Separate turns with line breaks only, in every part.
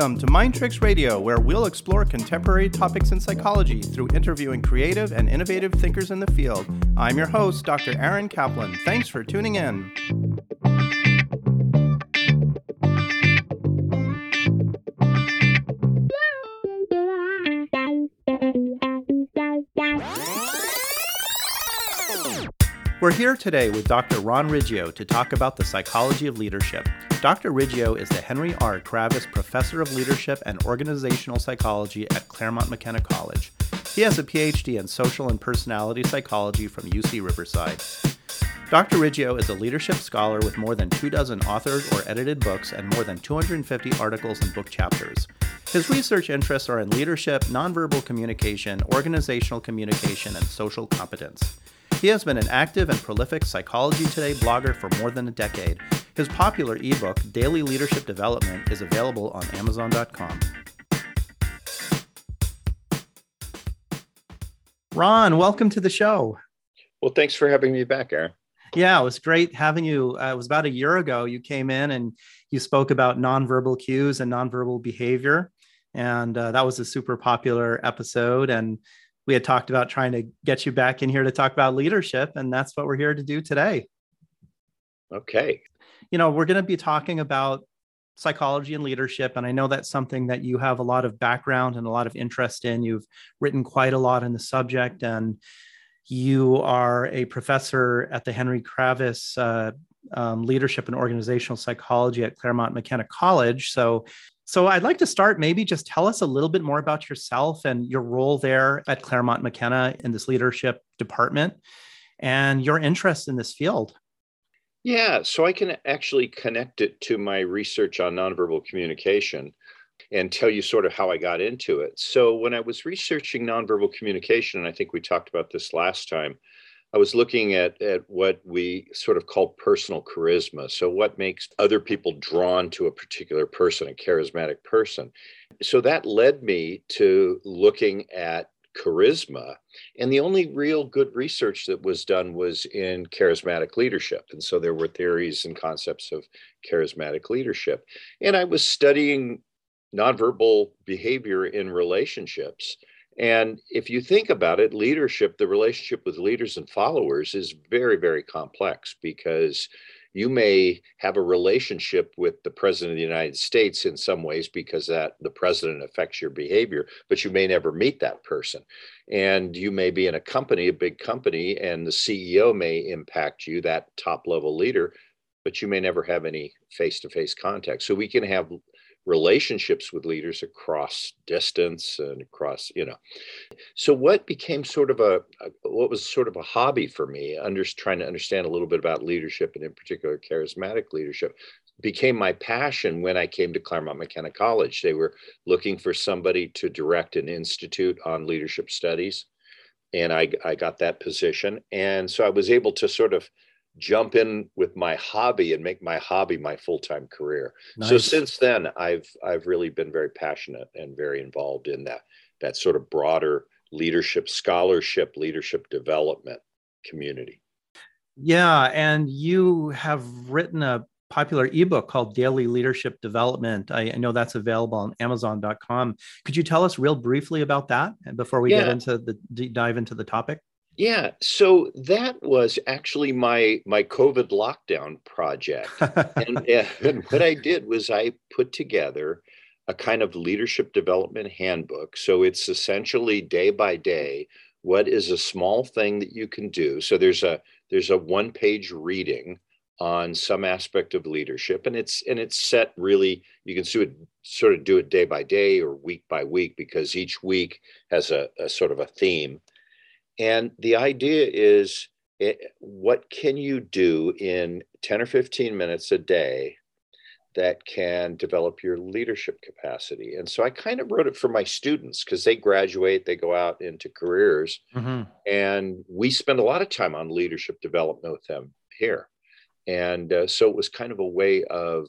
Welcome to Mind Tricks Radio, where we'll explore contemporary topics in psychology through interviewing creative and innovative thinkers in the field. I'm your host, Dr. Aaron Kaplan. Thanks for tuning in. We're here today with Dr. Ron Riggio to talk about the psychology of leadership. Dr. Riggio is the Henry R. Kravis Professor of Leadership and Organizational Psychology at Claremont McKenna College. He has a PhD in Social and Personality Psychology from UC Riverside. Dr. Riggio is a leadership scholar with more than two dozen authored or edited books and more than 250 articles and book chapters. His research interests are in leadership, nonverbal communication, organizational communication, and social competence. He has been an active and prolific Psychology Today blogger for more than a decade. His popular ebook, Daily Leadership Development, is available on Amazon.com. Ron, welcome to the show.
Well, thanks for having me back, Aaron.
Yeah, it was great having you. Uh, it was about a year ago you came in and you spoke about nonverbal cues and nonverbal behavior. And uh, that was a super popular episode. And we had talked about trying to get you back in here to talk about leadership, and that's what we're here to do today.
Okay.
You know, we're going to be talking about psychology and leadership, and I know that's something that you have a lot of background and a lot of interest in. You've written quite a lot in the subject, and you are a professor at the Henry Kravis uh, um, Leadership and Organizational Psychology at Claremont McKenna College. So so I'd like to start maybe just tell us a little bit more about yourself and your role there at Claremont McKenna in this leadership department and your interest in this field.
Yeah, so I can actually connect it to my research on nonverbal communication and tell you sort of how I got into it. So when I was researching nonverbal communication, and I think we talked about this last time, I was looking at, at what we sort of call personal charisma. So, what makes other people drawn to a particular person, a charismatic person? So, that led me to looking at charisma. And the only real good research that was done was in charismatic leadership. And so, there were theories and concepts of charismatic leadership. And I was studying nonverbal behavior in relationships and if you think about it, leadership, the relationship with leaders and followers is very, very complex because you may have a relationship with the president of the United States in some ways because that the president affects your behavior, but you may never meet that person. And you may be in a company, a big company, and the CEO may impact you, that top level leader, but you may never have any face to face contact. So we can have relationships with leaders across distance and across you know so what became sort of a, a what was sort of a hobby for me under trying to understand a little bit about leadership and in particular charismatic leadership became my passion when I came to Claremont McKenna College. They were looking for somebody to direct an institute on leadership studies. And I, I got that position. And so I was able to sort of jump in with my hobby and make my hobby my full-time career. Nice. So since then I've I've really been very passionate and very involved in that that sort of broader leadership scholarship leadership development community.
Yeah, and you have written a popular ebook called Daily Leadership Development. I, I, know that's available on Amazon.com. Could you tell us real briefly about that before we yeah. get into the dive into the topic?
Yeah, so that was actually my my COVID lockdown project, and, and what I did was I put together a kind of leadership development handbook. So it's essentially day by day what is a small thing that you can do. So there's a there's a one page reading on some aspect of leadership and it's and it's set really you can do it sort of do it day by day or week by week because each week has a, a sort of a theme and the idea is it, eh, what can you do in 10 or 15 minutes a day that can develop your leadership capacity? And so I kind of wrote it for my students because they graduate, they go out into careers, mm-hmm. and we spend a lot of time on leadership development with them here. And uh, so it was kind of a way of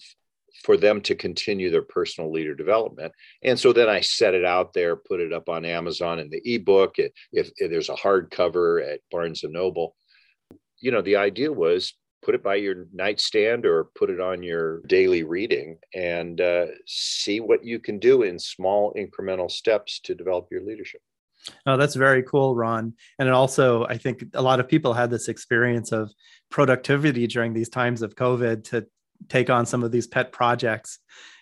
for them to continue their personal leader development. And so then I set it out there, put it up on Amazon in the ebook. If, if there's a hardcover at Barnes and Noble, you know, the idea was put it by your nightstand or put it on your daily reading and uh, see what you can do in small incremental steps to develop your leadership.
Oh, that's very cool, Ron. And also, I think a lot of people had this experience of productivity during these times of COVID to take on some of these pet projects.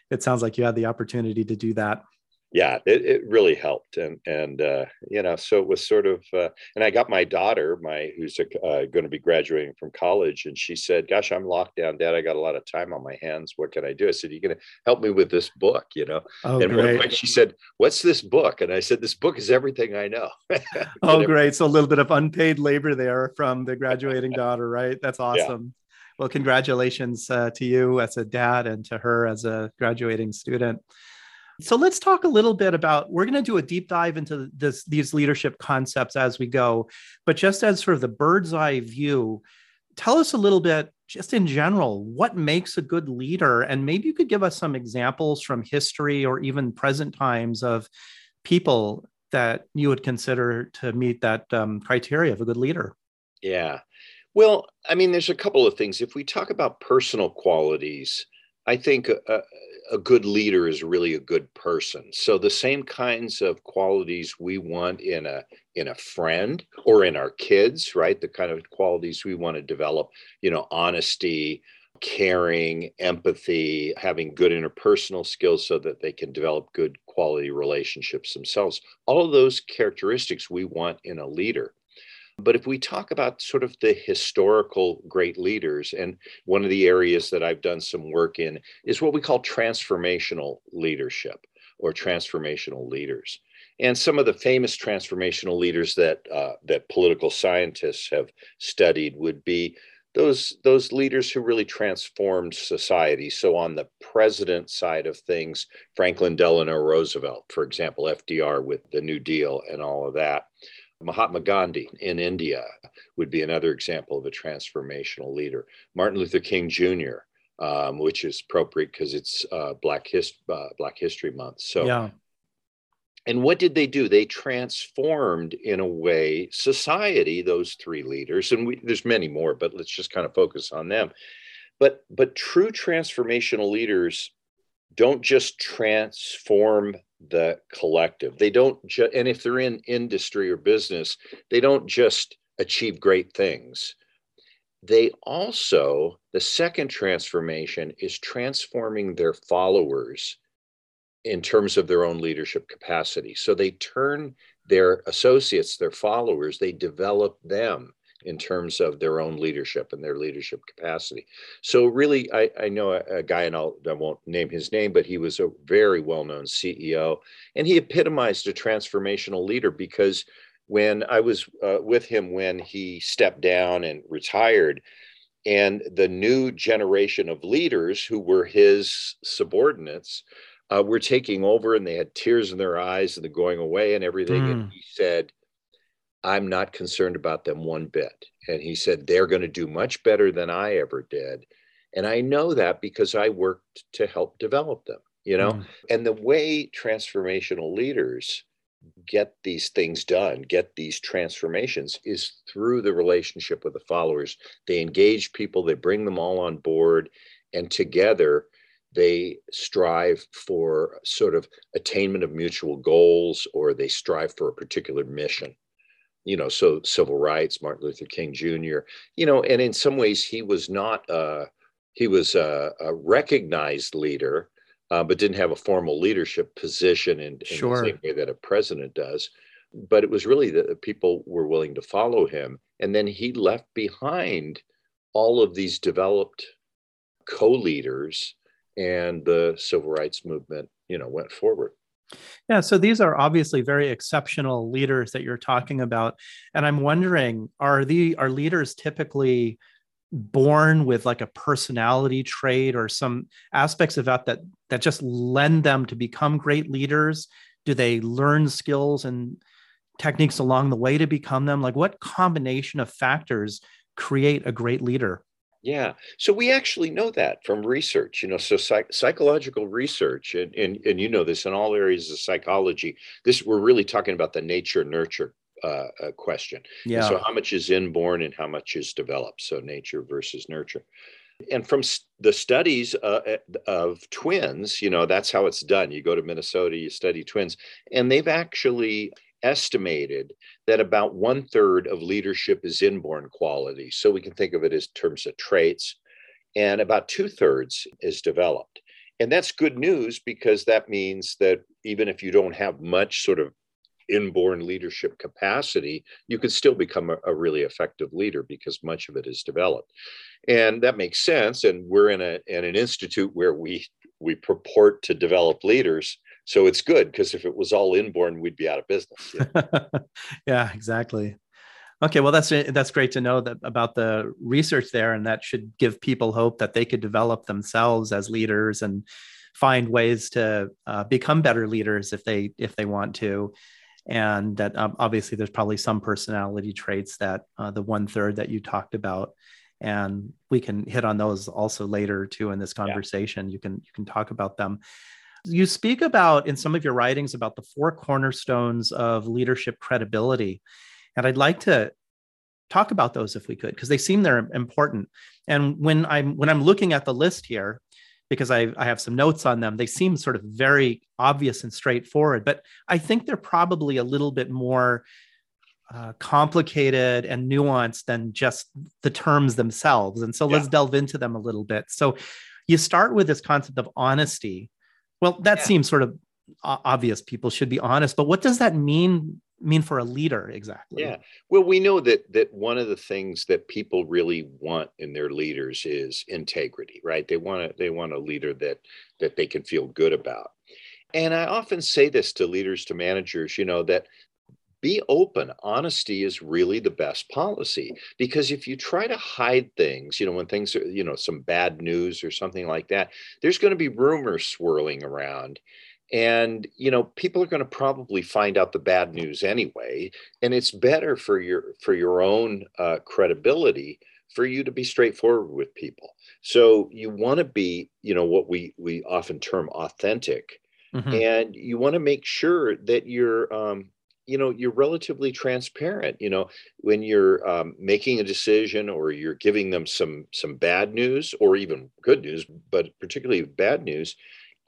It sounds like you had the opportunity to do that
yeah, it, it really helped, and and uh, you know, so it was sort of, uh, and I got my daughter, my who's uh, going to be graduating from college, and she said, "Gosh, I'm locked down, Dad. I got a lot of time on my hands. What can I do?" I said, "You're going to help me with this book, you know."
Oh,
and
great.
point she said, "What's this book?" And I said, "This book is everything I know."
oh, great! So a little bit of unpaid labor there from the graduating daughter, right? That's awesome. Well, congratulations uh, to you as a dad and to her as a graduating student. So let's talk a little bit about we're going to do a deep dive into this these leadership concepts as we go, but just as sort of the bird's eye view, tell us a little bit just in general what makes a good leader and maybe you could give us some examples from history or even present times of people that you would consider to meet that um, criteria of a good leader.
Yeah. Well, I mean, there's a couple of things. If we talk about personal qualities, I think a, a, good leader is really a good person. So the same kinds of qualities we want in a in a friend or in our kids, right? The kind of qualities we want to develop, you know, honesty, caring, empathy, having good interpersonal skills so that they can develop good quality relationships themselves. All of those characteristics we want in a leader. But if we talk about sort of the historical great leaders, and one of the areas that I've done some work in is what we call transformational leadership or transformational leaders. And some of the famous transformational leaders that uh, that political scientists have studied would be those those leaders who really transformed society. So on the president side of things, Franklin Delano Roosevelt, for example, FDR with the New Deal and all of that. Mahatma Gandhi in India would be another example of a transformational leader. Martin Luther King Jr., um, which is appropriate because it's uh, Black, Hist- uh, Black History Month. So,
yeah.
And what did they do? They transformed, in a way, society. Those three leaders, and we, there's many more, but let's just kind of focus on them. But but true transformational leaders don't just transform the collective. They don't just, and if they're in industry or business, they don't just achieve great things. They also, the second transformation is transforming their followers in terms of their own leadership capacity. So they turn their associates, their followers, they develop them in terms of their own leadership and their leadership capacity. So really, I, I know a, a, guy, and I'll, I won't name his name, but he was a very well-known CEO, and he epitomized a transformational leader because when I was uh, with him when he stepped down and retired, and the new generation of leaders who were his subordinates uh, were taking over, and they had tears in their eyes and they're going away and everything, mm. and he said I'm not concerned about them one bit. And he said, they're going to do much better than I ever did. And I know that because I worked to help develop them, you know? Mm. And the way transformational leaders get these things done, get these transformations is through the relationship with the followers. They engage people, they bring them all on board, and together they strive for sort of attainment of mutual goals or they strive for a particular mission you know, so civil rights, Martin Luther King Jr., you know, and in some ways he was not, uh, he was a, a recognized leader, uh, but didn't have a formal leadership position in, in sure. the same way that a president does. But it was really that people were willing to follow him. And then he left behind all of these developed co leaders, and the civil rights movement, you know, went forward.
Yeah, so these are obviously very exceptional leaders that you're talking about, and I'm wondering, are the are leaders typically born with like a personality trait or some aspects of that that that just lend them to become great leaders? Do they learn skills and techniques along the way to become them? Like, what combination of factors create a great leader?
Yeah. So we actually know that from research, you know, so psych- psychological research, and, and, and you know this in all areas of psychology, this we're really talking about the nature nurture uh, question.
Yeah.
so how much is inborn and how much is developed? So nature versus nurture. And from the studies uh, eh, of twins, you know, that's how it's done. You go to Minnesota, you study twins, and they've actually estimated that about one third of leadership is inborn quality. So we can think of it as terms of traits, and about two thirds is developed. And that's good news because that means that even if you don't have much sort of inborn leadership capacity, you can still become a, a, really effective leader because much of it is developed. And that makes sense. And we're in, a, in an institute where we, we purport to develop leaders. So it's good because if it was all inborn, we'd be out of business.
Yeah, yeah exactly. Okay, well that's that's great to know that about the research there, and that should give people hope that they could develop themselves as leaders and find ways to uh, become better leaders if they if they want to and that um, obviously there's probably some personality traits that uh, the one third that you talked about and we can hit on those also later too in this conversation yeah. you can you can talk about them you speak about in some of your writings about the four cornerstones of leadership credibility and i'd like to talk about those if we could because they seem they're important and when i'm when i'm looking at the list here because I, I have some notes on them. They seem sort of very obvious and straightforward, but I think they're probably a little bit more uh, complicated and nuanced than just the terms themselves. And so yeah. let's delve into them a little bit. So you start with this concept of honesty. Well, that yeah. seems sort of obvious. People should be honest, but what does that mean mean for a leader exactly
yeah well we know that that one of the things that people really want in their leaders is integrity right they want to they want a leader that that they can feel good about and i often say this to leaders to managers you know that be open. Honesty is really the best policy because if you try to hide things you know when things are you know some bad news or something like that there's going to be rumors swirling around. And you know people are going to probably find out the bad news anyway. And it's better for your for your own uh, credibility for you to be straightforward with people. So you want to be you know what we we often term authentic. Mm-hmm. and you want to make sure that you're um, you know you're relatively transparent you know when you're um, making a decision or you're giving them some some bad news or even good news but particularly bad news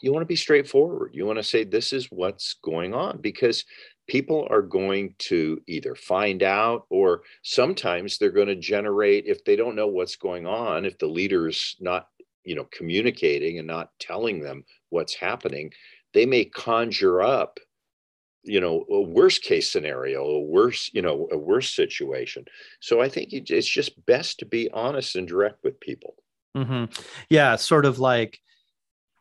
you want to be straightforward. You want to say, this is what's going on because people are going to either find out or sometimes they're going to generate, if they don't know what's going on, if the leader's not, you know, communicating and not telling them what's happening, they may conjure up you know a worst case scenario a worse you know a worse situation. So i think it's just best to be honest and direct with people.
Mm-hmm. yeah sort of like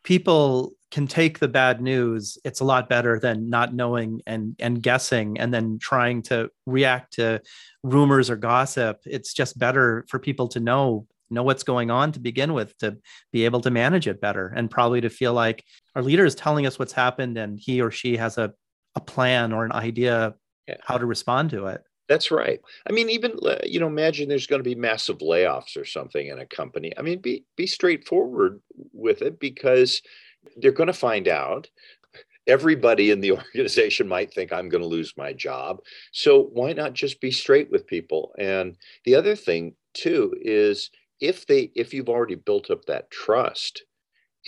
people can take the bad news it's a lot better than not knowing and and guessing and then trying to react to rumors or gossip. It's just better for people to know know what's going on to begin with to be able to manage it better and probably to feel like our leader is telling us what's happened and he or she has a, a plan or an idea yeah. how to respond to it
that's right. I mean, even you know, imagine there's going to be massive layoffs or something in a company. I mean, be be straightforward with it because they're going to find out. Everybody in the organization might think I'm going to lose my job. So why not just be straight with people? And the other thing too is if they if you've already built up that trust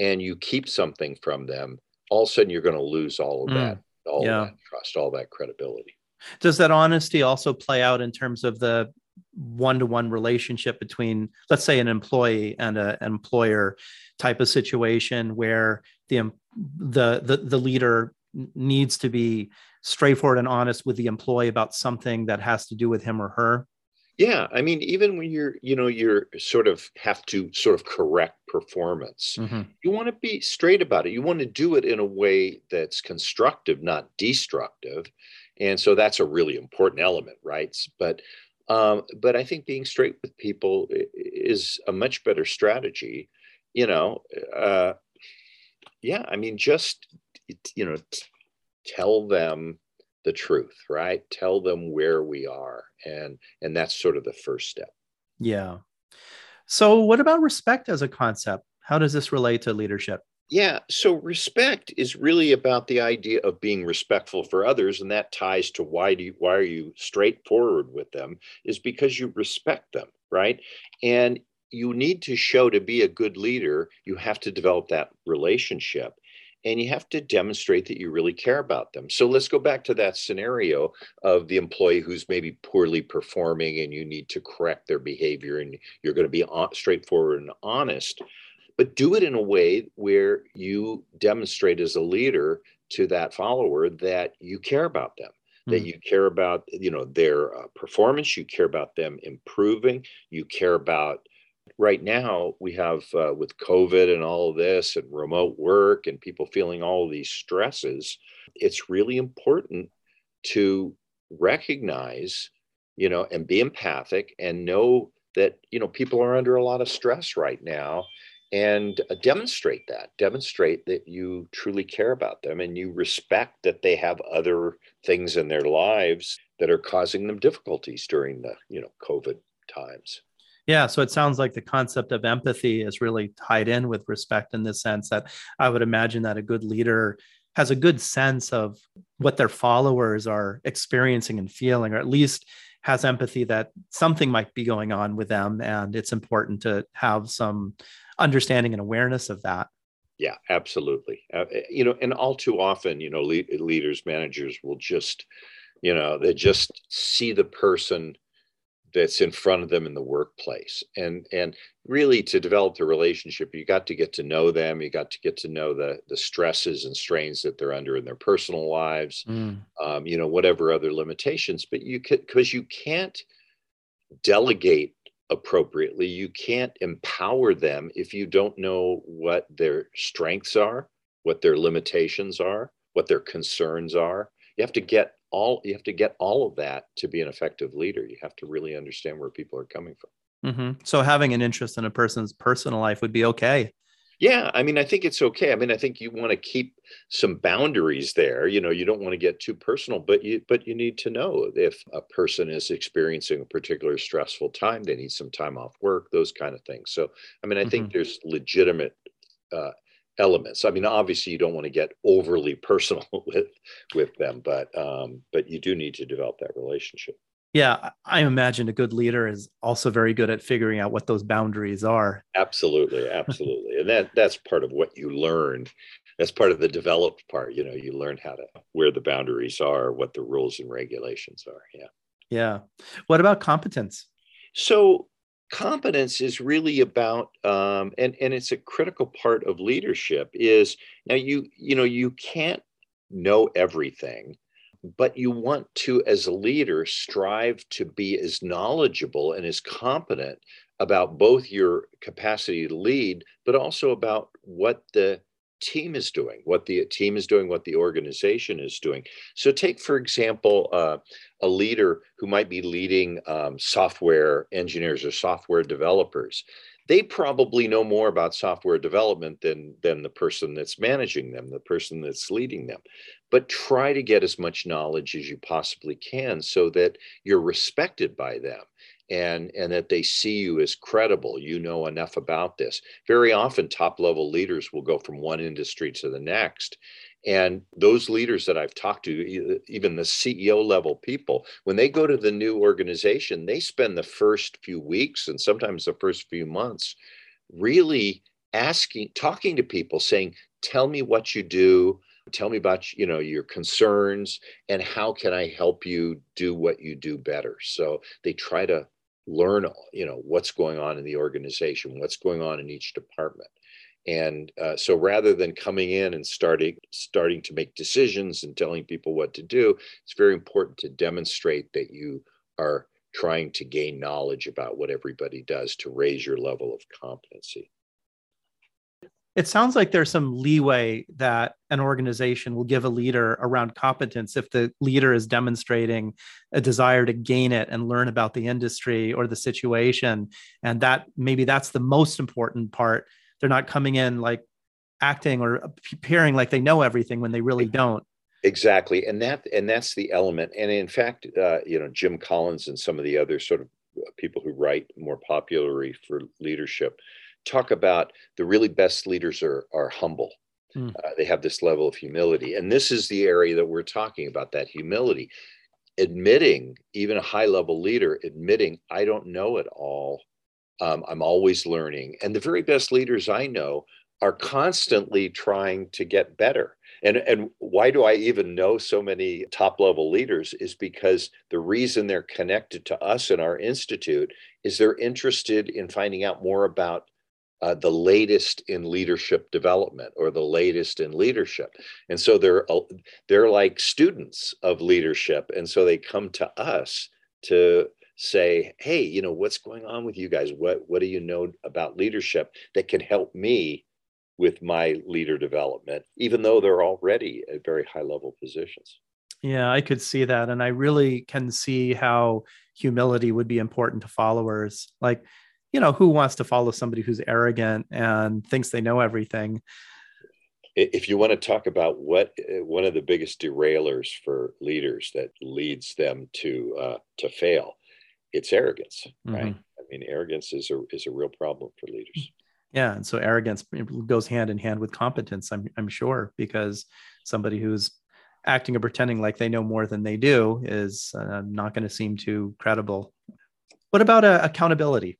and you keep something from them, all of a sudden you're going to lose all of mm, that, all yeah. that trust, all that credibility.
Does that honesty also play out in terms of the one-to-one relationship between let's say an employee and a, an employer type of situation where the, the the the leader needs to be straightforward and honest with the employee about something that has to do with him or her
yeah i mean even when you're you know you're sort of have to sort of correct performance. Mm-hmm. you want to be straight about it. You want to do it in a way that's constructive not destructive. And so that's a really important element right? But um, but i think being straight with people is a much better strategy you know? Uh, yeah i mean just you know tell them the truth right? Tell them where we are and and that's sort of the first step.
Yeah so what about respect as a concept how does this relate to leadership
Yeah, so respect is really about the idea of being respectful for others, and that ties to why do you, why are you straightforward with them? Is because you respect them, right? And you need to show to be a good leader, you have to develop that relationship and you have to demonstrate that you really care about them. So let's go back to that scenario of the employee who's maybe poorly performing and you need to correct their behavior and you're going to be straightforward and honest, but do it in a way where you demonstrate as a leader to that follower that you care about them that hmm. you care about you know their uh, performance you care about them improving you care about right now we have uh, with covid and all of this and remote work and people feeling all these stresses it's really important to recognize you know and be empathic and know that you know people are under a lot of stress right now and uh, demonstrate that demonstrate that you truly care about them and you respect that they have other things in their lives that are causing them difficulties during the you know covid times
yeah, so it sounds like the concept of empathy is really tied in with respect in the sense that I would imagine that a good leader has a good sense of what their followers are experiencing and feeling, or at least has empathy that something might be going on with them. And it's important to have some understanding and awareness of that.
Yeah, absolutely. Uh, eh, you know, and all too often, you know, le- leaders, managers will just, you know, they just see the person that's in front of them in the workplace. And and really to develop the relationship you got to get to know them. You got to get to know the the stresses and strains that they're under in their personal lives mm. um, you know whatever other limitations. But you could because you can't delegate appropriately. You can't empower them if you don't know what their strengths are what their limitations are what their concerns are. You have to get all you have to get all of that to be an effective leader. You have to really understand where people are coming from.
Mm-hmm. so having an interest in a person's personal life would be okay.
Yeah i mean i think it's okay. I mean i think you want to keep some boundaries there. You know you don't want to get too personal but you but you need to know if a person is experiencing a particular stressful time they need some time off work those kind of things. So i mean i mm-hmm. think there's legitimate uh, elements. I mean, obviously, you don't want to get overly personal with with them, but um, but you do need to develop that relationship.
Yeah, I imagine a good leader is also very good at figuring out what those boundaries are.
Absolutely, absolutely, and that that's part of what you learned. That's part of the developed part. You know, you learn how to where the boundaries are, what the rules and regulations are. Yeah.
Yeah. What about competence?
So competence is really about um, and and it's a critical part of leadership is now you you know you can't know everything but you want to as a leader strive to be as knowledgeable and as competent about both your capacity to lead but also about what the team is doing, what the team is doing, what the organization is doing. So, take for example uh, a leader who might be leading um, software engineers or software developers. They probably know more about software development than than the person that's managing them, the person that's leading them. But try to get as much knowledge as you possibly can so that you're respected by them and and that they see you as credible you know enough about this very often top level leaders will go from one industry to the next and those leaders that I've talked to, uh, even the CEO level people, when they go to the new organization, they spend the first few weeks and sometimes the first few months really asking, talking to people, saying, Tell me what you do. Tell me about you know your concerns and how can I help you do what you do better. So they try to learn you know what's going on in the organization what's going on in each department and uh, so rather than coming in and starting starting to make decisions and telling people what to do it's very important to demonstrate that you are trying to gain knowledge about what everybody does to raise your level of competency
it sounds like there's some leeway that an organization will give a leader around competence if the leader is demonstrating a desire to gain it and learn about the industry or the situation. And that maybe that's the most important part. They're not coming in like acting or appearing like they know everything when they really don't.
Exactly. And that and that's the element. And in fact uh, you know jim collins and some of the other sort of people who write more popularly for leadership talk about the really best leaders are, are humble. Mm. Uh, they have this level of humility. And this is the area that we're talking about that humility. Admitting, even a high level leader, admitting, I don't know it all. Um, I'm always learning. And the very best leaders I know are constantly trying to get better. And, and why do I even know so many top level leaders is because the reason they're connected to us in our institute is they're interested in finding out more about uh, the latest in leadership development or the latest in leadership and so they're uh, they're like students of leadership and so they come to us to say hey you know what's going on with you guys what what do you know about leadership that can help me with my leader development, even though they're already at very high level positions.
Yeah, I could see that. And I really can see how humility would be important to followers. Like, you know, who wants to follow somebody who's arrogant and thinks they know everything?
If you want to talk about what uh, one of the biggest derailers for leaders that leads them to uh, to fail, it's arrogance, mm-hmm. right? I mean, arrogance is a is a real problem for leaders.
Yeah, and so arrogance goes hand in hand with competence. I'm I'm sure because somebody who's acting or pretending like they know more than they do is uh, not going to seem too credible. What about uh, accountability?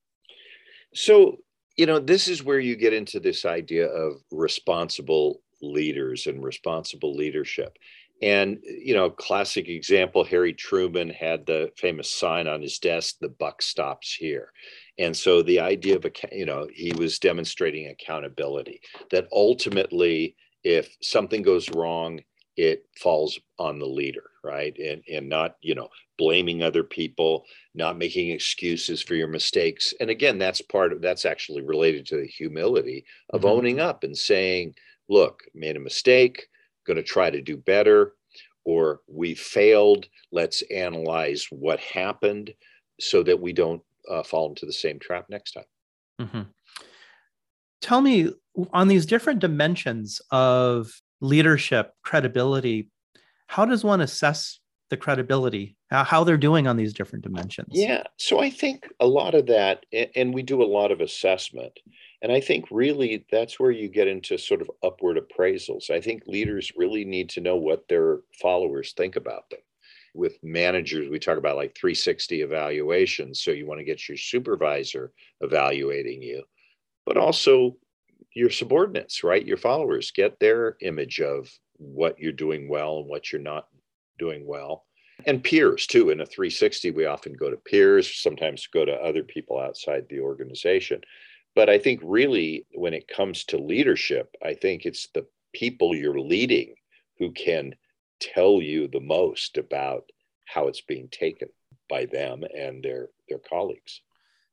So you know this is where you get into this idea of responsible leaders and responsible leadership. And you know, classic example, Harry Truman had the famous sign on his desk, "The buck stops here." And so the idea of, you know, he was demonstrating accountability that ultimately, if something goes wrong, it falls on the leader, right? And, and not, you know, blaming other people, not making excuses for your mistakes. And again, that's part of that's actually related to the humility of mm-hmm. owning up and saying, look, made a mistake, going to try to do better, or we failed. Let's analyze what happened so that we don't uh, fall into the same trap next time. Mm-hmm.
Tell me on these different dimensions of leadership, credibility, how does one assess the credibility, how they're doing on these different dimensions?
Yeah. So I think a lot of that, and we do a lot of assessment. And I think really that's where you get into sort of upward appraisals. I think leaders really need to know what their followers think about them with managers, we talk about like 360 evaluations. So you want to get your supervisor evaluating you, but also your subordinates, right? Your followers get their image of what you're doing well and what you're not doing well. And peers too. In a 360, we often go to peers, sometimes go to other people outside the organization. But I think really, when it comes to leadership, I think it's the people you're leading who can tell you the most about how it's being taken by them and their their colleagues.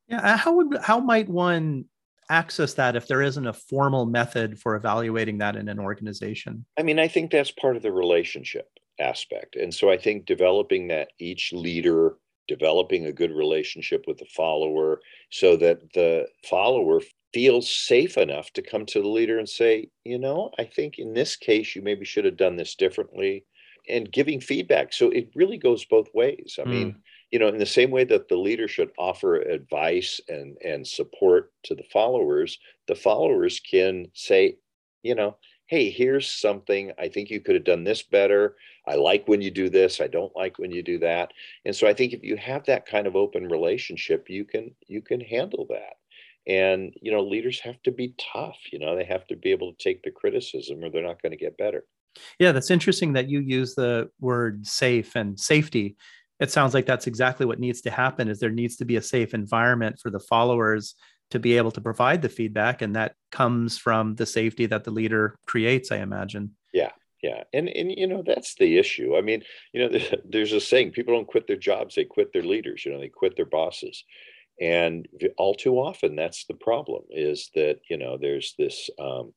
Yeah, uh, how would how might one access that if there isn't a formal method for evaluating that in an organization?
I mean, I think that's part of the relationship aspect. And so I think developing that each leader developing a good relationship with the follower so that the follower feels safe enough to come to the leader and say, you know, I think in this case you maybe should have done this differently and giving feedback. So it really goes both ways. I mm. mean, you know, in the same way that the leader should offer advice and and support to the followers, the followers can say, you know, hey, here's something I think you could have done this better. I like when you do this. I don't like when you do that. And so I think if you have that kind of open relationship, you can you can handle that. And you know, leaders have to be tough. You know, they have to be able to take the criticism, or they're not going to get better.
Yeah, that's interesting that you use the word safe and safety. It sounds like that's exactly what needs to happen is there needs to be a safe environment for the followers to be able to provide the feedback and that comes from the safety that the leader creates, I imagine.
Yeah. Yeah. And and you know, that's the issue. I mean, you know, there's a saying people don't quit their jobs, they quit their leaders, you know, they quit their bosses. And all too often that's the problem is that, you know, there's this um,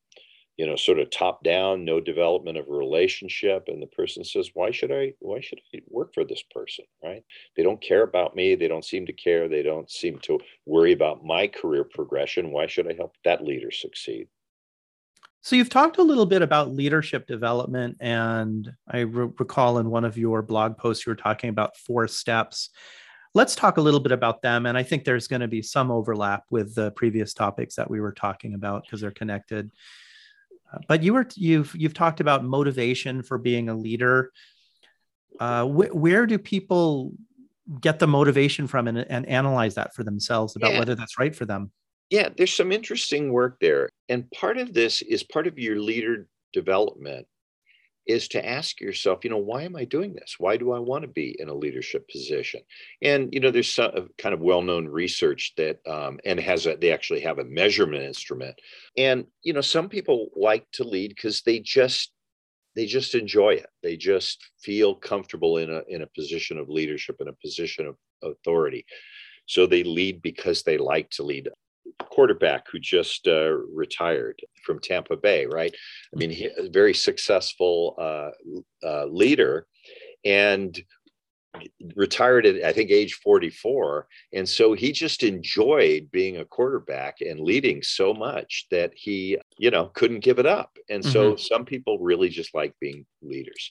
you know sort of top down no development of a relationship and the person says why should i why should i work for this person right they don't care about me they don't seem to care they don't seem to worry about my career progression why should i help that leader succeed
so you've talked a little bit about leadership development and i re- recall in one of your blog posts you were talking about four steps let's talk a little bit about them. And I think there's going to be some overlap with the previous topics that we were talking about because they're connected. But you were you've you've talked about motivation for being a leader. Uh, wh- where do people get the motivation from and, and analyze that for themselves about yeah. whether that's right for them?
Yeah, there's some interesting work there. And part of this is part of your leader development is to ask yourself, you know, why am I doing this? Why do I want to be in a leadership position? And you know, there's some kind of well-known research that, um, and has a, they actually have a measurement instrument. And you know, some people like to lead because they just they just enjoy it. They just feel comfortable in a in a position of leadership, in a position of authority. So they lead because they like to lead quarterback who just uh, retired from Tampa Bay, right? I mean, he, a very successful uh, uh, leader and retired at I think age 44 and so he just enjoyed being a quarterback and leading so much that he you know couldn't give it up and so mm-hmm. some people really just like being leaders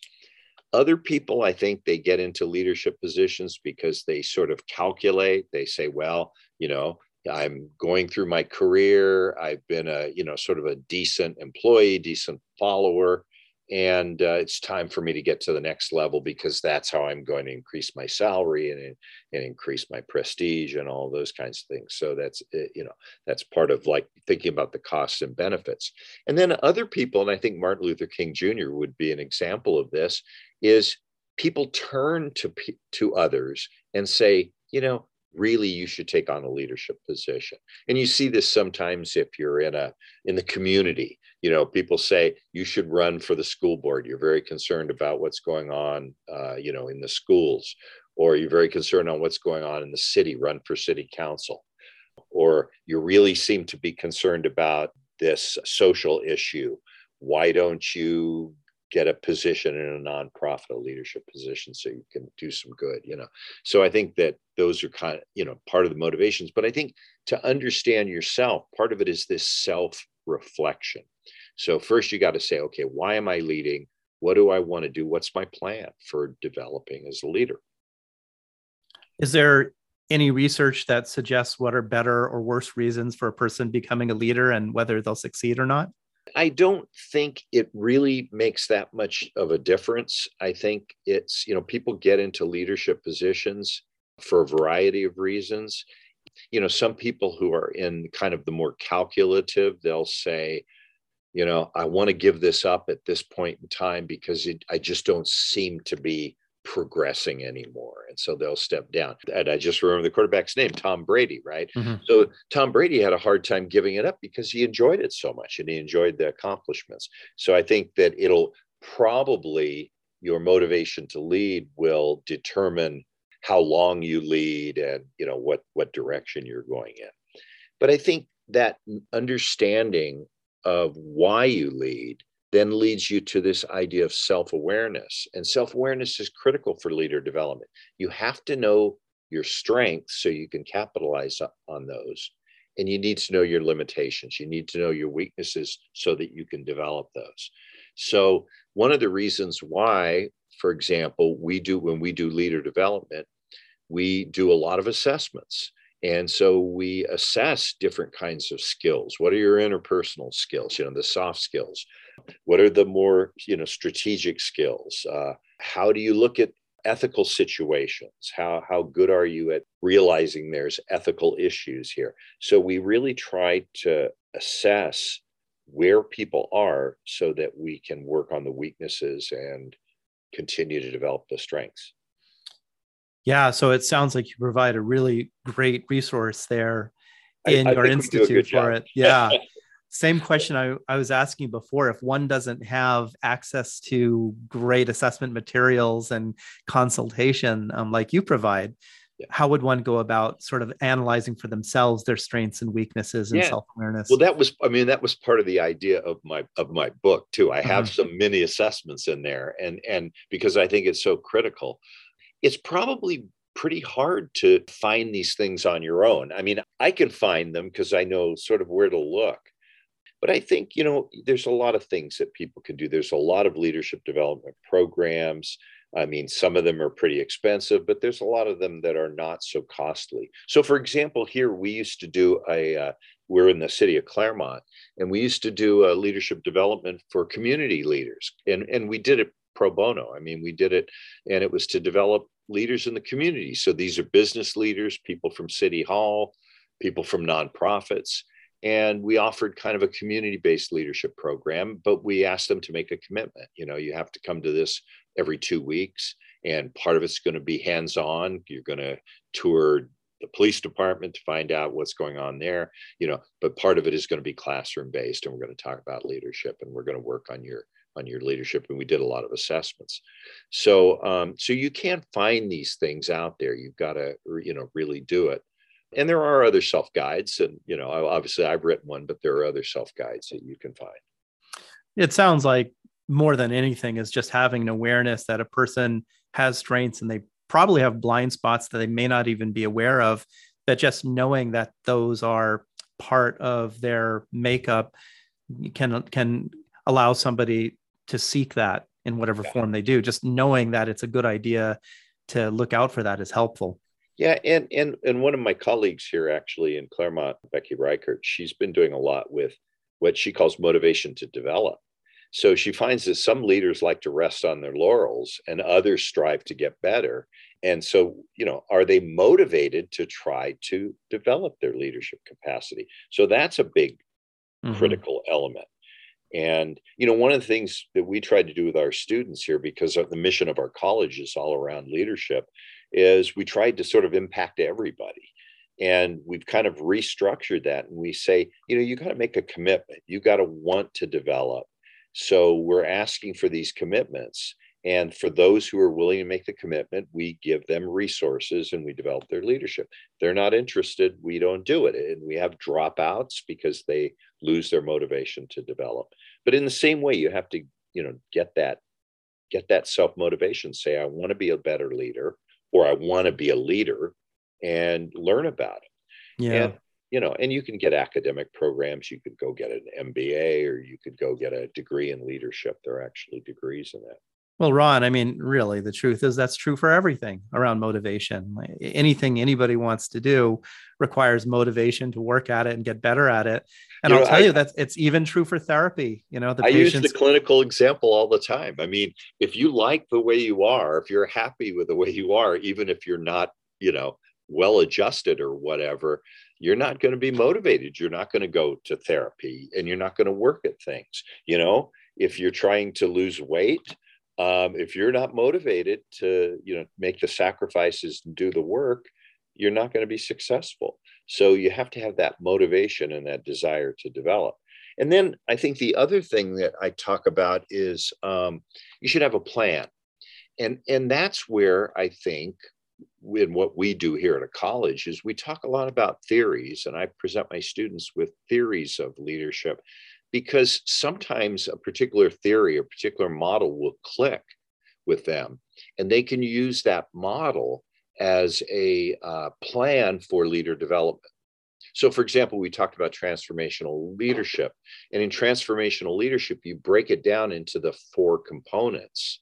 other people i think they get into leadership positions because they sort of calculate they say well you know I'm going through my career. I've been a, you know, sort of a decent employee, decent follower. And uh, it's time for me to get to the next level because that's how I'm going to increase my salary and, and increase my prestige and all those kinds of things. So that's, eh, you know, that's part of like thinking about the costs and benefits. And then other people, and I think Martin Luther King Jr. would be an example of this, is people turn to, to others and say, you know, really you should take on a leadership position. And you see this sometimes if you're in a in the community you know people say you should run for the school board. You're very concerned about what's going on uh, you know in the schools or you're very concerned on what's going on in the city run for city council. Or you really seem to be concerned about this social issue. Why don't you get a position in a nonprofit, a leadership position, so you can do some good, you know. So I think that those are kind of, you know, part of the motivations. But I think to understand yourself, part of it is this self reflection. So first you got to say, okay, why am I leading? What do I want to do? What's my plan for developing as a leader?
Is there any research that suggests what are better or worse reasons for a person becoming a leader and whether they'll succeed or not?
I don't think it really makes that much of a difference. I think it's, you know, people get into leadership positions for a variety of reasons. You know, some people who are in kind of the more calculative, they'll say, you know, I want to give this up at this point in time because it, I just don't seem to be progressing anymore. And so they'll step down. And I just remember the quarterback's name, Tom Brady, right? Mm-hmm. So Tom Brady had a hard time giving it up because he enjoyed it so much and he enjoyed the accomplishments. So I think that it'll probably your motivation to lead will determine how long you lead and you know what what direction you're going in. But I think that understanding of why you lead then leads you to this idea of self awareness. And self awareness is critical for leader development. You have to know your strengths so you can capitalize on those. And you need to know your limitations. You need to know your weaknesses so that you can develop those. So, one of the reasons why, for example, we do when we do leader development, we do a lot of assessments. And so we assess different kinds of skills. What are your interpersonal skills? You know, the soft skills. What are the more, you know, strategic skills? Uh, how do you look at ethical situations? How, how good are you at realizing there's ethical issues here? So we really try to assess where people are so that we can work on the weaknesses and continue to develop the strengths.
Yeah, so it sounds like you provide a really great resource there in I, I your institute for job. it. Yeah. Same question I, I was asking before. If one doesn't have access to great assessment materials and consultation um, like you provide, yeah. how would one go about sort of analyzing for themselves their strengths and weaknesses and yeah. self-awareness?
Well, that was, I mean, that was part of the idea of my of my book too. I have mm-hmm. some mini assessments in there, and and because I think it's so critical it's probably pretty hard to find these things on your own. I mean, I can find them because I know sort of where to look. But I think, you know, there's a lot of things that people can do. There's a lot of leadership development programs. I mean, some of them are pretty expensive, but there's a lot of them that are not so costly. So, for example, here we used to do a, uh, we're in the city of Claremont, and we used to do a leadership development for community leaders. And, and we did it pro bono. I mean, we did it, and it was to develop leaders in the community. So these are business leaders, people from City Hall, people from nonprofits. And we offered kind of a community based leadership program, but we asked them to make a commitment. You know, you have to come to this every two weeks, and part of it's going to be hands on. You're going to tour the police department to find out what's going on there you know but part of it is going to be classroom based and we're going to talk about leadership and we're going to work on your on your leadership and we did a lot of assessments so um, so you can't find these things out there you've got to you know really do it and there are other self guides and you know obviously i've written one but there are other self guides that you can find.
It sounds like more than anything is just having an awareness that a person has strengths and they probably have blind spots that they may not even be aware of that just knowing that those are part of their makeup can can allow somebody to seek that in whatever yeah. form they do. Just knowing that it's a good idea to look out for that is helpful
yeah and and and one of my colleagues here actually in claremont becky reichard she's been doing a lot with what she calls motivation to develop. So she finds that some leaders like to rest on their laurels and others strive to get better. And so you know are they motivated to try to develop their leadership capacity? So that's a big mm-hmm. critical element. And, you know, one of the things that we try to do with our students here, because the mission of our college is all around leadership, is we tried to sort of impact everybody. And we've kind of restructured that. And we say, you know, you got to make a commitment, you got to want to develop. So we're asking for these commitments. And for those who are willing to make the commitment, we give them resources and we develop their leadership. they're not interested, we don't do it. And we have dropouts because they lose their motivation to develop. But in the same way, you have to, you know, get that, get that self-motivation. Say, I want to be a better leader, or I want to be a leader and learn about it.
Yeah.
And, you know, and you can get academic programs. You could go get an MBA or you could go get a degree in leadership. There are actually degrees in that.
Well, Ron, I mean, really, the truth is that's true for everything around motivation. Anything anybody wants to do requires motivation to work at it and get better at it. And you I'll know, tell I, you that it's even true for therapy. You know,
the I patients... use the clinical example all the time. I mean, if you like the way you are, if you're happy with the way you are, even if you're not, you know, well adjusted or whatever, you're not going to be motivated. You're not going to go to therapy and you're not going to work at things. You know, if you're trying to lose weight, um, if you're not motivated to you know make the sacrifices and do the work you're not going to be successful. So you have to have that motivation and that desire to develop. And then i think the other thing that i talk about is um, you should have a plan. And and that's where i think in what we do here at a college is we talk a lot about theories and i present my students with theories of leadership because sometimes a particular theory or particular model will click with them and they can use that model as a uh, plan for leader development. So for example we talked about transformational leadership and in transformational leadership you break it down into the four components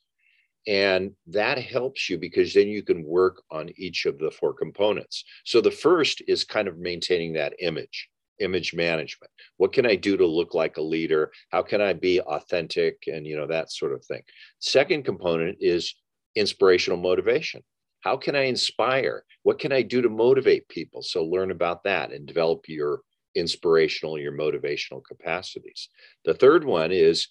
and that helps you because then you can work on each of the four components. So the first is kind of maintaining that image image management. What can i do to look like a leader? How can i be authentic and you know that sort of thing. Second component is inspirational motivation. How can i inspire? What can i do to motivate people? So learn about that and develop your inspirational your motivational capacities. The third one is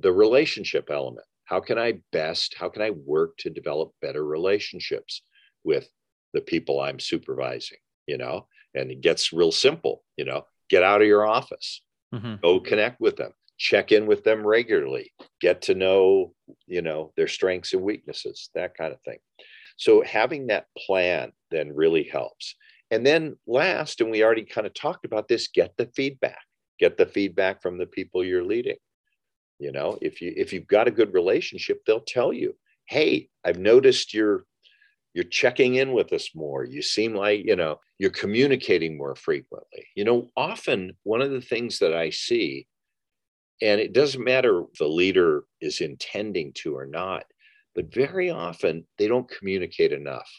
the relationship element. How can i best how can i work to develop better relationships with the people i'm supervising you know and it gets real simple you know get out of your office mm-hmm. go connect with them check in with them regularly get to know you know their strengths and weaknesses that kind of thing. So having that plan then really helps. And then last and we already kind of talked about this get the feedback. Get the feedback from the people you're leading. You know if you if you've got a good relationship they'll tell you hey i've noticed you're you're checking in with us more you seem like you know you're communicating more frequently you know often one of the things that i see and it doesn't matter if the leader is intending to or not but very often they don't communicate enough.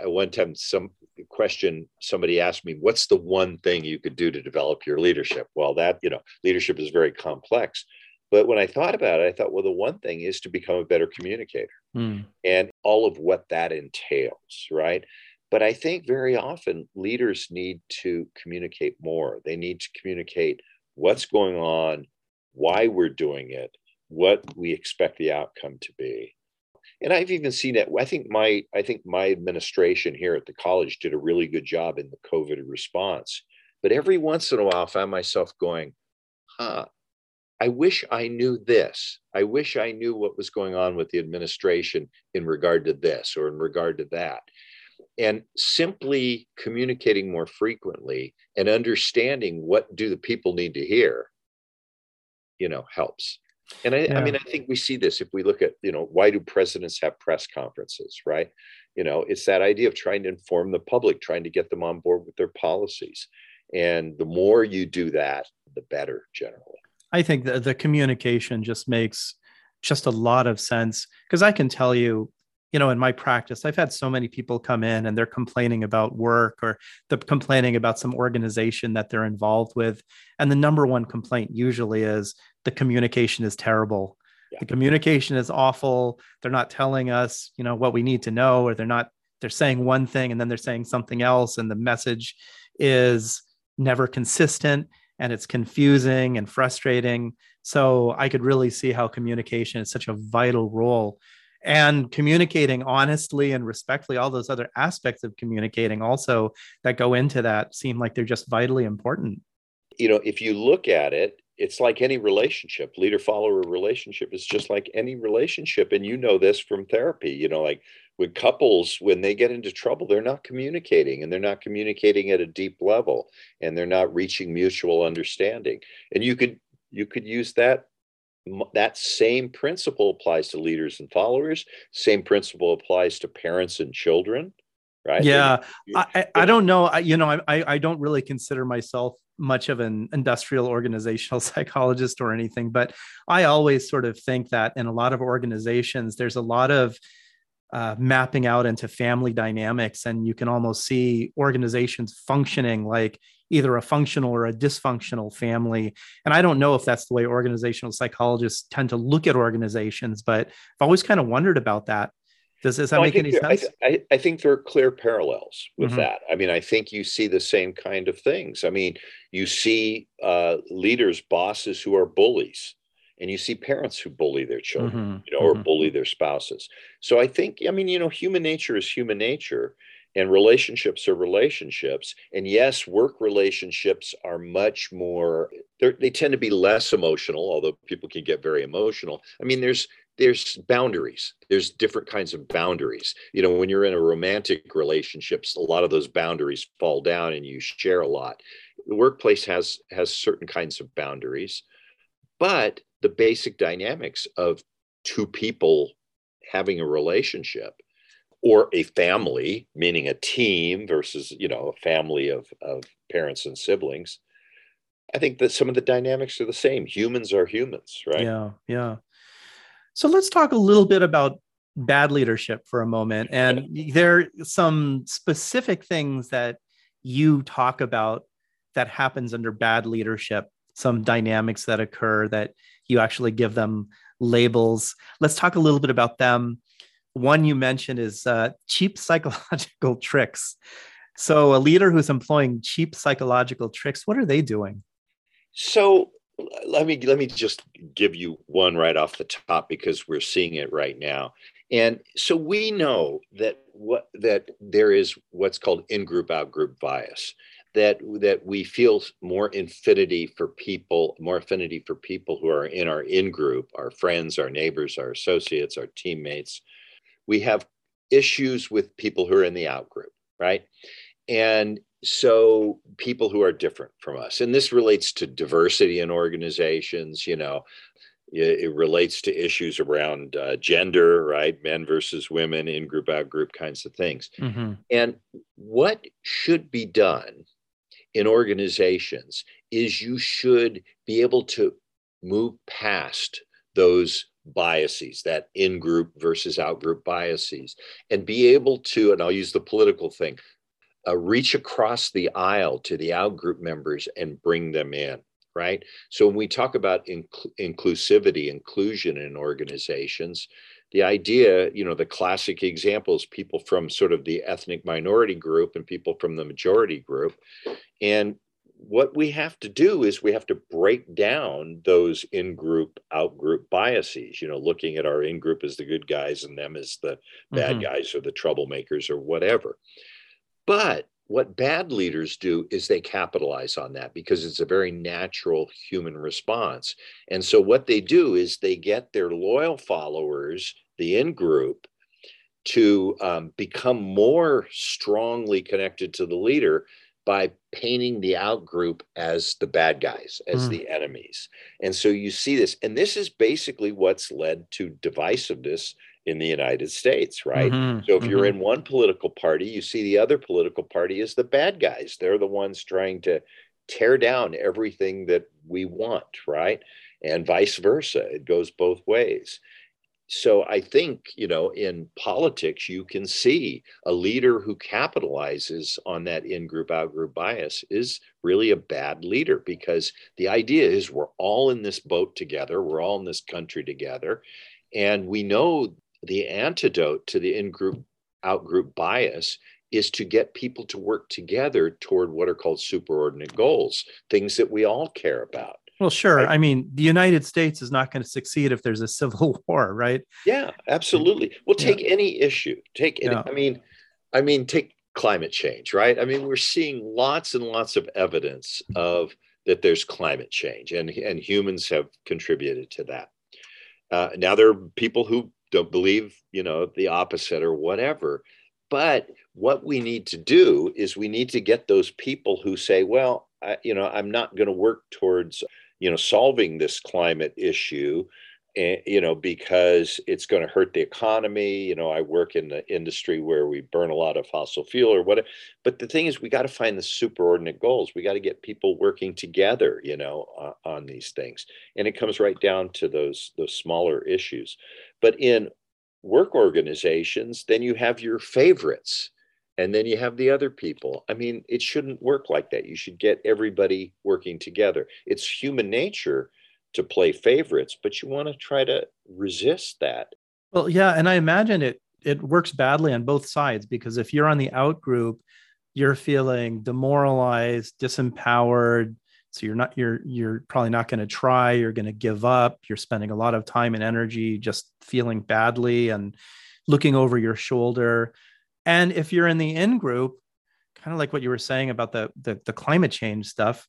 I, one time, some question somebody asked me, "What's the one thing you could do to develop your leadership?" Well, that you know, leadership is very complex. But when I thought about it, I thought, well, the one thing is to become a better communicator mm. and all of what that entails, right? But I think very often leaders need to communicate more. They need to communicate what's going on, why we're doing it, what we expect the outcome to be. And I've even seen it. I think my I think my administration here at the college did a really good job in the COVID response. But every once in a while, I found myself going, huh, I wish I knew this. I wish I knew what was going on with the administration in regard to this or in regard to that. And simply communicating more frequently and understanding what do the people need to hear, you know, helps. And I, yeah. I mean, I think we see this if we look at, you know, why do presidents have press conferences, right? You know, it's that idea of trying to inform the public, trying to get them on board with their policies. And the more you do that, the better generally.
I think the, the communication just makes just a lot of sense because I can tell you, you know, in my practice, I've had so many people come in and they're complaining about work or they're complaining about some organization that they're involved with. And the number one complaint usually is the communication is terrible. Yeah. The communication is awful. They're not telling us, you know, what we need to know, or they're not, they're saying one thing and then they're saying something else. And the message is never consistent and it's confusing and frustrating. So I could really see how communication is such a vital role. And communicating honestly and respectfully, all those other aspects of communicating also that go into that seem like they're just vitally important.
You know, if you look at it, it's like any relationship leader follower relationship is just like any relationship and you know this from therapy you know like with couples when they get into trouble they're not communicating and they're not communicating at a deep level and they're not reaching mutual understanding. And you could you could use that that same principle applies to leaders and followers same principle applies to parents and children right?
Yeah I, I don't know I, you know I, I don't really consider myself much of an industrial organizational psychologist or anything, but I always sort of think that in a lot of organizations, there's a lot of uh, mapping out into family dynamics, and you can almost see organizations functioning like either a functional or a dysfunctional family. And I don't know if that's the way organizational psychologists tend to look at organizations, but I've always kind of wondered about that. Does, does that well, make any sense?
I, I, think there are clear parallels with mm-hmm. that. I mean, I think you see the same kind of things. I mean, you see uh, leaders, bosses who are bullies, and you see parents who bully their children, mm-hmm. you know, mm-hmm. or bully their spouses. So I think, I mean, you know, human nature is human nature, and relationships are relationships. And yes, work relationships are much more. They tend to be less emotional, although people can get very emotional. I mean, there's there's boundaries there's different kinds of boundaries you know when you're in a romantic relationships a lot of those boundaries fall down and you share a lot the workplace has has certain kinds of boundaries but the basic dynamics of two people having a relationship or a family meaning a team versus you know a family of of parents and siblings i think that some of the dynamics are the same. Humans are humans right?
Yeah yeah. So let's talk a little bit about bad leadership for a moment. And there are some specific things that you talk about that happens under bad leadership, some dynamics that occur that you actually give them labels. Let's talk a little bit about them. One you mentioned is uh, cheap psychological tricks. So, a leader who's employing cheap psychological tricks, what are they doing?
So, let me let me just give you one right off the top because we're seeing it right now and so we know that what that there is what's called in-group out-group bias that that we feel more affinity for people more affinity for people who are in our in-group our friends our neighbors our associates our teammates. We have issues with people who are in the out-group right? And so people who are different from us and this relates to diversity in organizations you know it, it relates to issues around uh, gender right? Men versus women in group out group kinds of things. Mm-hmm. and what should be done in organizations is you should be able to move past those biases, that in group versus out group biases, and be able to, and I'll use the political thing, uh, reach across the aisle to the out group members and bring them in, right? So when we talk about inc- inclusivity, inclusion in organizations, the idea, you know, the classic examples, people from sort of the ethnic minority group and people from the majority group. And what we have to do is we have to break down those in group out group biases you know looking at our in group as the good guys and them as the bad mm-hmm. guys or the troublemakers or whatever but what bad leaders do is they capitalize on that because it's a very natural human response and so what they do is they get their loyal followers the in group to um, become more strongly connected to the leader by painting the out group as the bad guys, as mm. the enemies. And so you see this, and this is basically what's led to divisiveness in the United States, right? Mm-hmm. So if mm-hmm. you're in one political party, you see the other political party as the bad guys. They're the ones trying to tear down everything that we want, right? And vice versa. It goes both ways so I think, you know, in politics, you can see a leader who capitalizes on that in group, out group bias is really a bad leader because the idea is we're all in this boat together, we're all in this country together. And we know the antidote to the in group, out group bias is to get people to work together toward what are called superordinate goals, things that we all care about.
Well, sure. Right? I mean, the United States is not going to succeed if there's a civil war, right?
Yeah, absolutely. Well, take yeah. any issue. Take any, yeah. I mean, I mean, take climate change, right? I mean, we're seeing lots and lots of evidence of that there's climate change, and and humans have contributed to that. Uh, now there are people who don't believe, you know, the opposite or whatever. But what we need to do is we need to get those people who say, well, I, you know, I'm not going to work towards you know solving this climate issue and, eh, you know because it's going to hurt the economy you know i work in the industry where we burn a lot of fossil fuel or whatever but the thing is we got to find the superordinate goals we got to get people working together you know uh, on these things and it comes right down to those those smaller issues but in work organizations then you have your favorites and then you have the other people. I mean, it shouldn't work like that. You should get everybody working together. It's human nature to play favorites, but you want to try to resist that.
Well, yeah, and I imagine it it works badly on both sides because if you're on the out group, you're feeling demoralized, disempowered, so you're not you're you're probably not going to try, you're going to give up, you're spending a lot of time and energy just feeling badly and looking over your shoulder and if you're in the in group, kind of like what you were saying about the, the, the climate change stuff,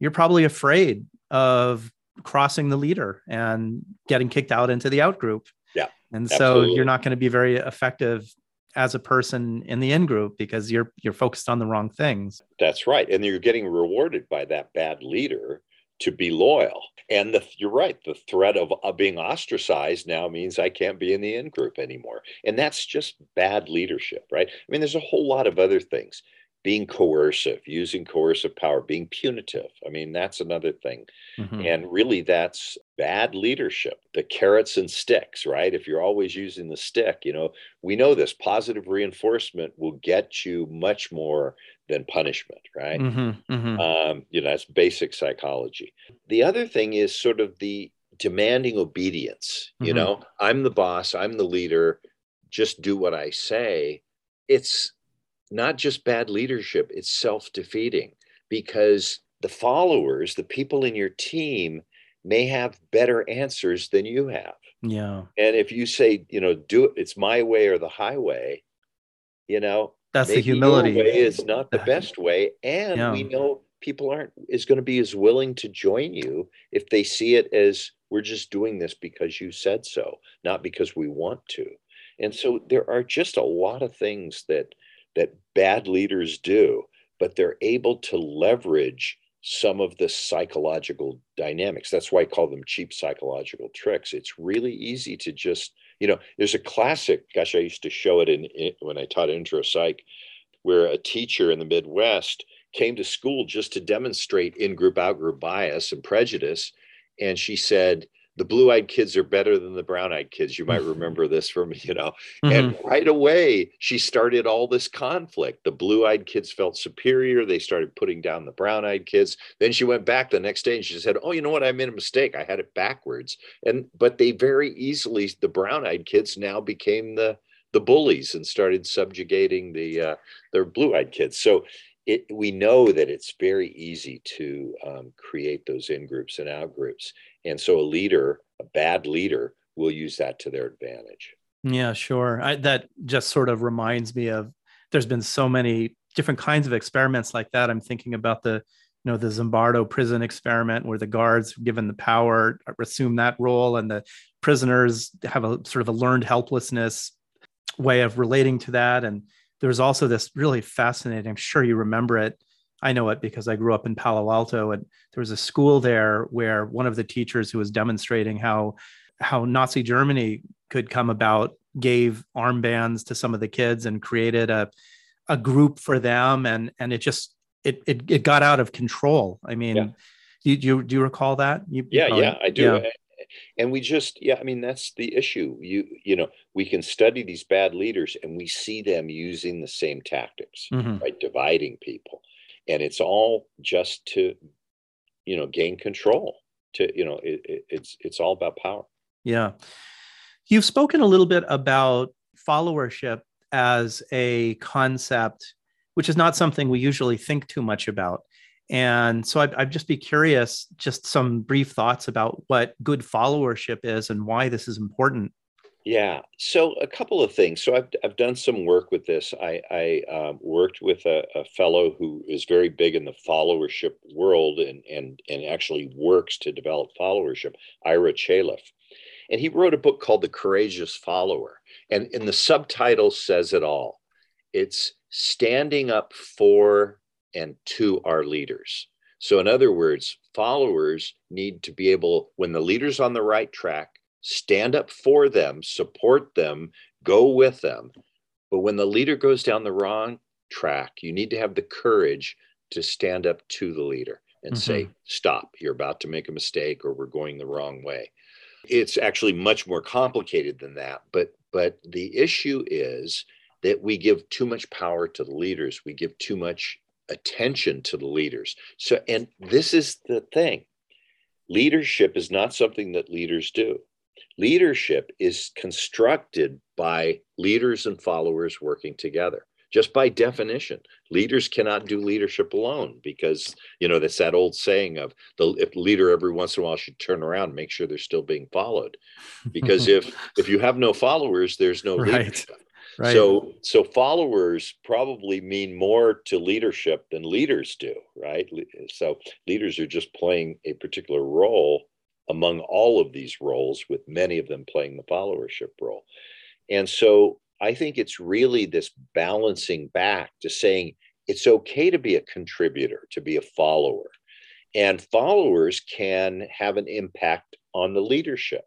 you're probably afraid of crossing the leader and getting kicked out into the out group.
Yeah.
And so you're not going to be very effective as a person in the in group because you're you're focused on the wrong things.
That's right. And you're getting rewarded by that bad leader to be loyal. And the, you're right, the threat of, of being ostracized now means I can't be in the in group anymore. And that's just bad leadership, right? I mean, there's a whole lot of other things being coercive, using coercive power, being punitive. I mean, that's another thing. Mm-hmm. And really, that's bad leadership. The carrots and sticks, right? If you're always using the stick, you know, we know this positive reinforcement will get you much more than punishment, right? Mm-hmm. Mm-hmm. Um, you know, that's basic psychology. The other thing is sort of the demanding obedience. You mm-hmm. know, I'm the boss, I'm the leader, just do what I say. It's not just bad leadership, it's self defeating because the followers, the people in your team, may have better answers than you have.
Yeah.
And if you say, you know, do it, it's my way or the highway, you know,
that's the humility.
Your way is not the best way. And yeah. we know people aren't is going to be as willing to join you if they see it as we're just doing this because you said so, not because we want to. And so there are just a lot of things that that bad leaders do, but they're able to leverage some of the psychological dynamics. That's why I call them cheap psychological tricks. It's really easy to just, you know, there's a classic, gosh, I used to show it in, in when I taught intro psych, where a teacher in the Midwest came to school just to demonstrate in group out group bias and prejudice. And she said, the blue-eyed kids are better than the brown-eyed kids. You might remember this from you know mm-hmm. and right away she started all this conflict. The blue-eyed kids felt superior. They started putting down the brown-eyed kids. Then she went back the next day and she said oh you know what? I made a mistake. I had it backwards. And but they very easily the brown-eyed kids now became the the bullies and started subjugating the uh, their blue-eyed kids. So it, we know that it's very easy to um, create those in groups and out groups. And so a leader, a bad leader, will use that to their advantage.
Yeah, sure. I, that just sort of reminds me of there's been so many different kinds of experiments like that. I'm thinking about the you know the Zimbardo prison experiment where the guards given the power assume that role and the prisoners have a sort of a learned helplessness way of relating to that and there's also this really fascinating, I'm sure you remember it. I know it because I grew up in Palo Alto and there was a school there where one of the teachers who was demonstrating how how Nazi Germany could come about gave armbands to some of the kids and created a a group for them and and it just it it, it got out of control. I mean, yeah. do, you, do you do you recall that? You,
yeah, yeah, I do. Yeah and we just yeah i mean that's the issue you you know we can study these bad leaders and we see them using the same tactics mm-hmm. right dividing people and it's all just to you know gain control to you know it, it, it's it's all about power.
Yeah. You've spoken a little bit about followership as a concept which is not something we usually think too much about. And so I'd, I'd, just be curious, just some brief thoughts about what good followership is and why this is important.
Yeah, so a couple of things. So I've, I've done some work with this. I, I um, worked with a, a, fellow who is very big in the followership world and, and, and actually works to develop followership, Ira Chaleff. And he wrote a book called The Courageous Follower. And, and the subtitle says it all it's standing up for and to our leaders. So, in other words, followers need to be able, when the leader's on the right track, stand up for them, support them, go with them. But when the leader goes down the wrong track, you need to have the courage to stand up to the leader and mm-hmm. say, Stop, you're about to make a mistake, or we're going the wrong way. It's actually much more complicated than that. But but the issue is that we give too much power to the leaders. We give too much attention to the leaders. So, and this is the thing leadership is not something that leaders do. Leadership is constructed by leaders and followers working together. Just by definition, leaders cannot do leadership alone because you know that's that old saying of the if leader every once in a while should turn around and make sure they're still being followed. Because if if you have no followers, there's no right. leadership. Right. So so followers probably mean more to leadership than leaders do, right? So leaders are just playing a particular role among all of these roles, with many of them playing the followership role. And so I think it's really this balancing back to saying it's okay to be a contributor, to be a follower. And followers can have an impact on the leadership.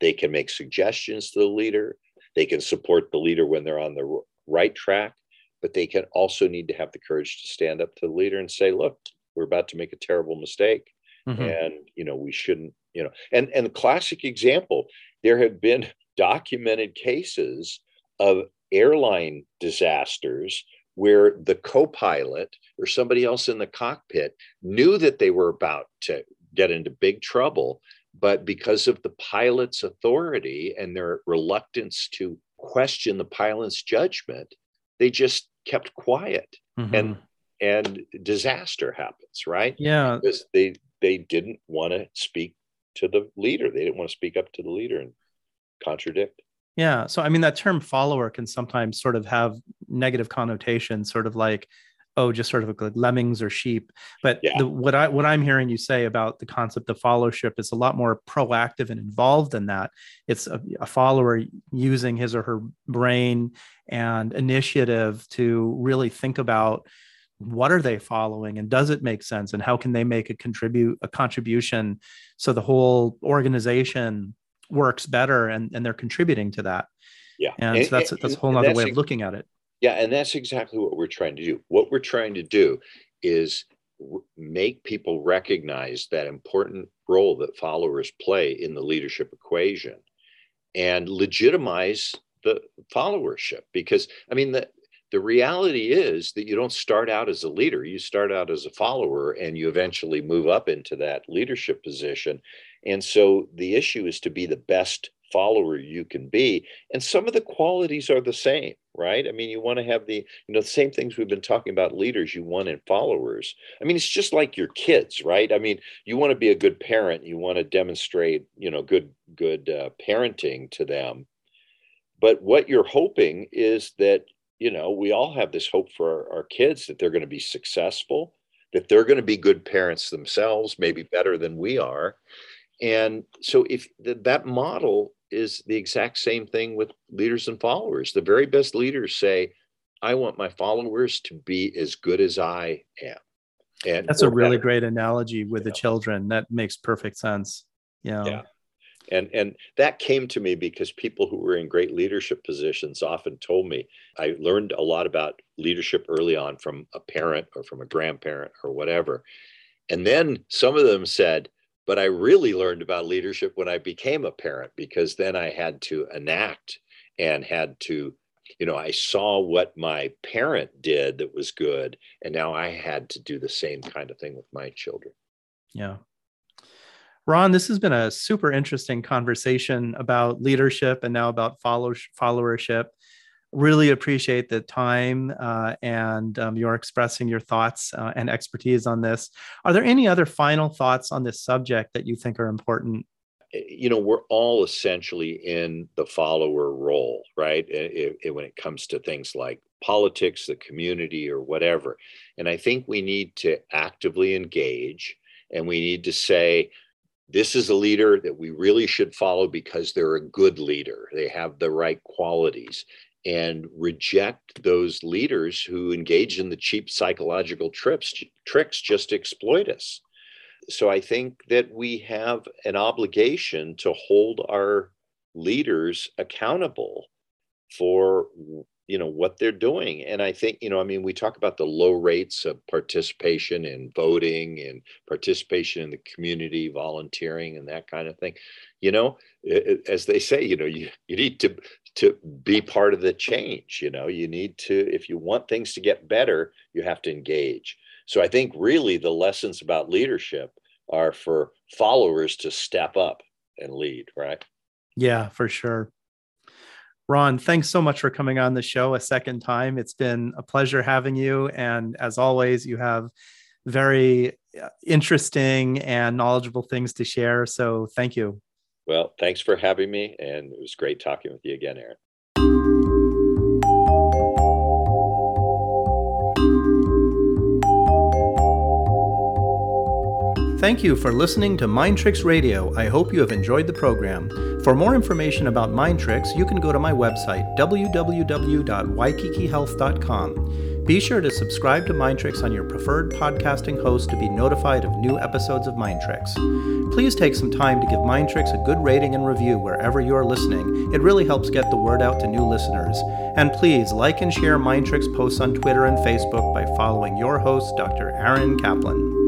They can make suggestions to the leader. They can support the leader when they're on the right track, but they can also need to have the courage to stand up to the leader and say, look, we're about to make a terrible mistake. Mm-hmm. And, you know, we shouldn't, you know, and, and the classic example, there have been documented cases of airline disasters where the co-pilot or somebody else in the cockpit knew that they were about to get into big trouble but because of the pilot's authority and their reluctance to question the pilot's judgment, they just kept quiet. Mm-hmm. And and disaster happens, right?
Yeah.
Because they they didn't want to speak to the leader. They didn't want to speak up to the leader and contradict.
Yeah. So I mean that term follower can sometimes sort of have negative connotations, sort of like oh, just sort of like lemmings or sheep. But yeah. the, what I what I'm hearing you say about the concept of followership is a lot more proactive and involved than that. It's a, a follower using his or her brain and initiative to really think about what are they following and does it make sense and how can they make a contribute a contribution so the whole organization works better and, and they're contributing to that.
Yeah.
And, and so that's and, that's a whole other way of looking at it.
Yeah, and that's exactly what we're trying to do. What we're trying to do is make people recognize that important role that followers play in the leadership equation and legitimize the followership because i mean the the reality is that you don't start out as a leader you start out as a follower and you eventually move up into that leadership position. And so the issue is to be the best follower you can be and some of the qualities are the same right? I mean you want to have the you know the same things we've been talking about leaders you want in followers. I mean it's just like your kids right? I mean you want to be a good parent you want to demonstrate you know good good uh, parenting to them. But what you're hoping is that you know we all have this hope for our, our kids that they're going to be successful that they're going to be good parents themselves maybe better than we are and so if th- that model is the exact same thing with leaders and followers. The very best leaders say, I want my followers to be as good as I am.
And that's a really better. great analogy with yeah. the children. That makes perfect sense. Yeah. yeah.
And and that came to me because people who were in great leadership positions often told me I learned a lot about leadership early on from a parent or from a grandparent or whatever. And then some of them said, but I really learned about leadership when I became a parent because then I had to enact and had to, you know, I saw what my parent did that was good. And now I had to do the same kind of thing with my children.
Yeah. Ron, this has been a super interesting conversation about leadership and now about follow- followership really appreciate the time uh, and um, your expressing your thoughts uh, and expertise on this. Are there any other final thoughts on this subject that you think are important?
Eh, you know, we're all essentially in the follower role, right? It, it, when it comes to things like politics, the community, or whatever. And I think we need to actively engage and we need to say, this is a leader that we really should follow because they're a good leader. They have the right qualities and reject those leaders who engage in the cheap psychological trips, tricks just to exploit us. So I think that we have an obligation to hold our leaders accountable for you know what they're doing and i think you know i mean we talk about the low rates of participation in voting and participation in the community volunteering and that kind of thing. You know as they say you know you, you need to to be part of the change you know? You need to if you want things to get better you have to engage. So i think really the lessons about leadership are for followers to step up and lead right?
Yeah for sure ron thanks so much for coming on the show a second time. It's been a pleasure having you. And as always you have very uh, interesting and knowledgeable things to share. So thank you.
Well, thanks for having me, and it was great talking with you again, Aaron.
Thank you for listening to Mind Tricks Radio. I hope you have enjoyed the program. For more information about Mind Tricks, you can go to my website, www.waikikihealth.com. Be sure to subscribe to Mind Tricks on your preferred podcasting host to be notified of new episodes of Mind Tricks. Please take some time to give Mind Tricks a good rating and review wherever you're listening. It really helps get the word out to new listeners. And please like and share Mind Tricks posts on Twitter and Facebook by following your host, Dr. Aaron Kaplan.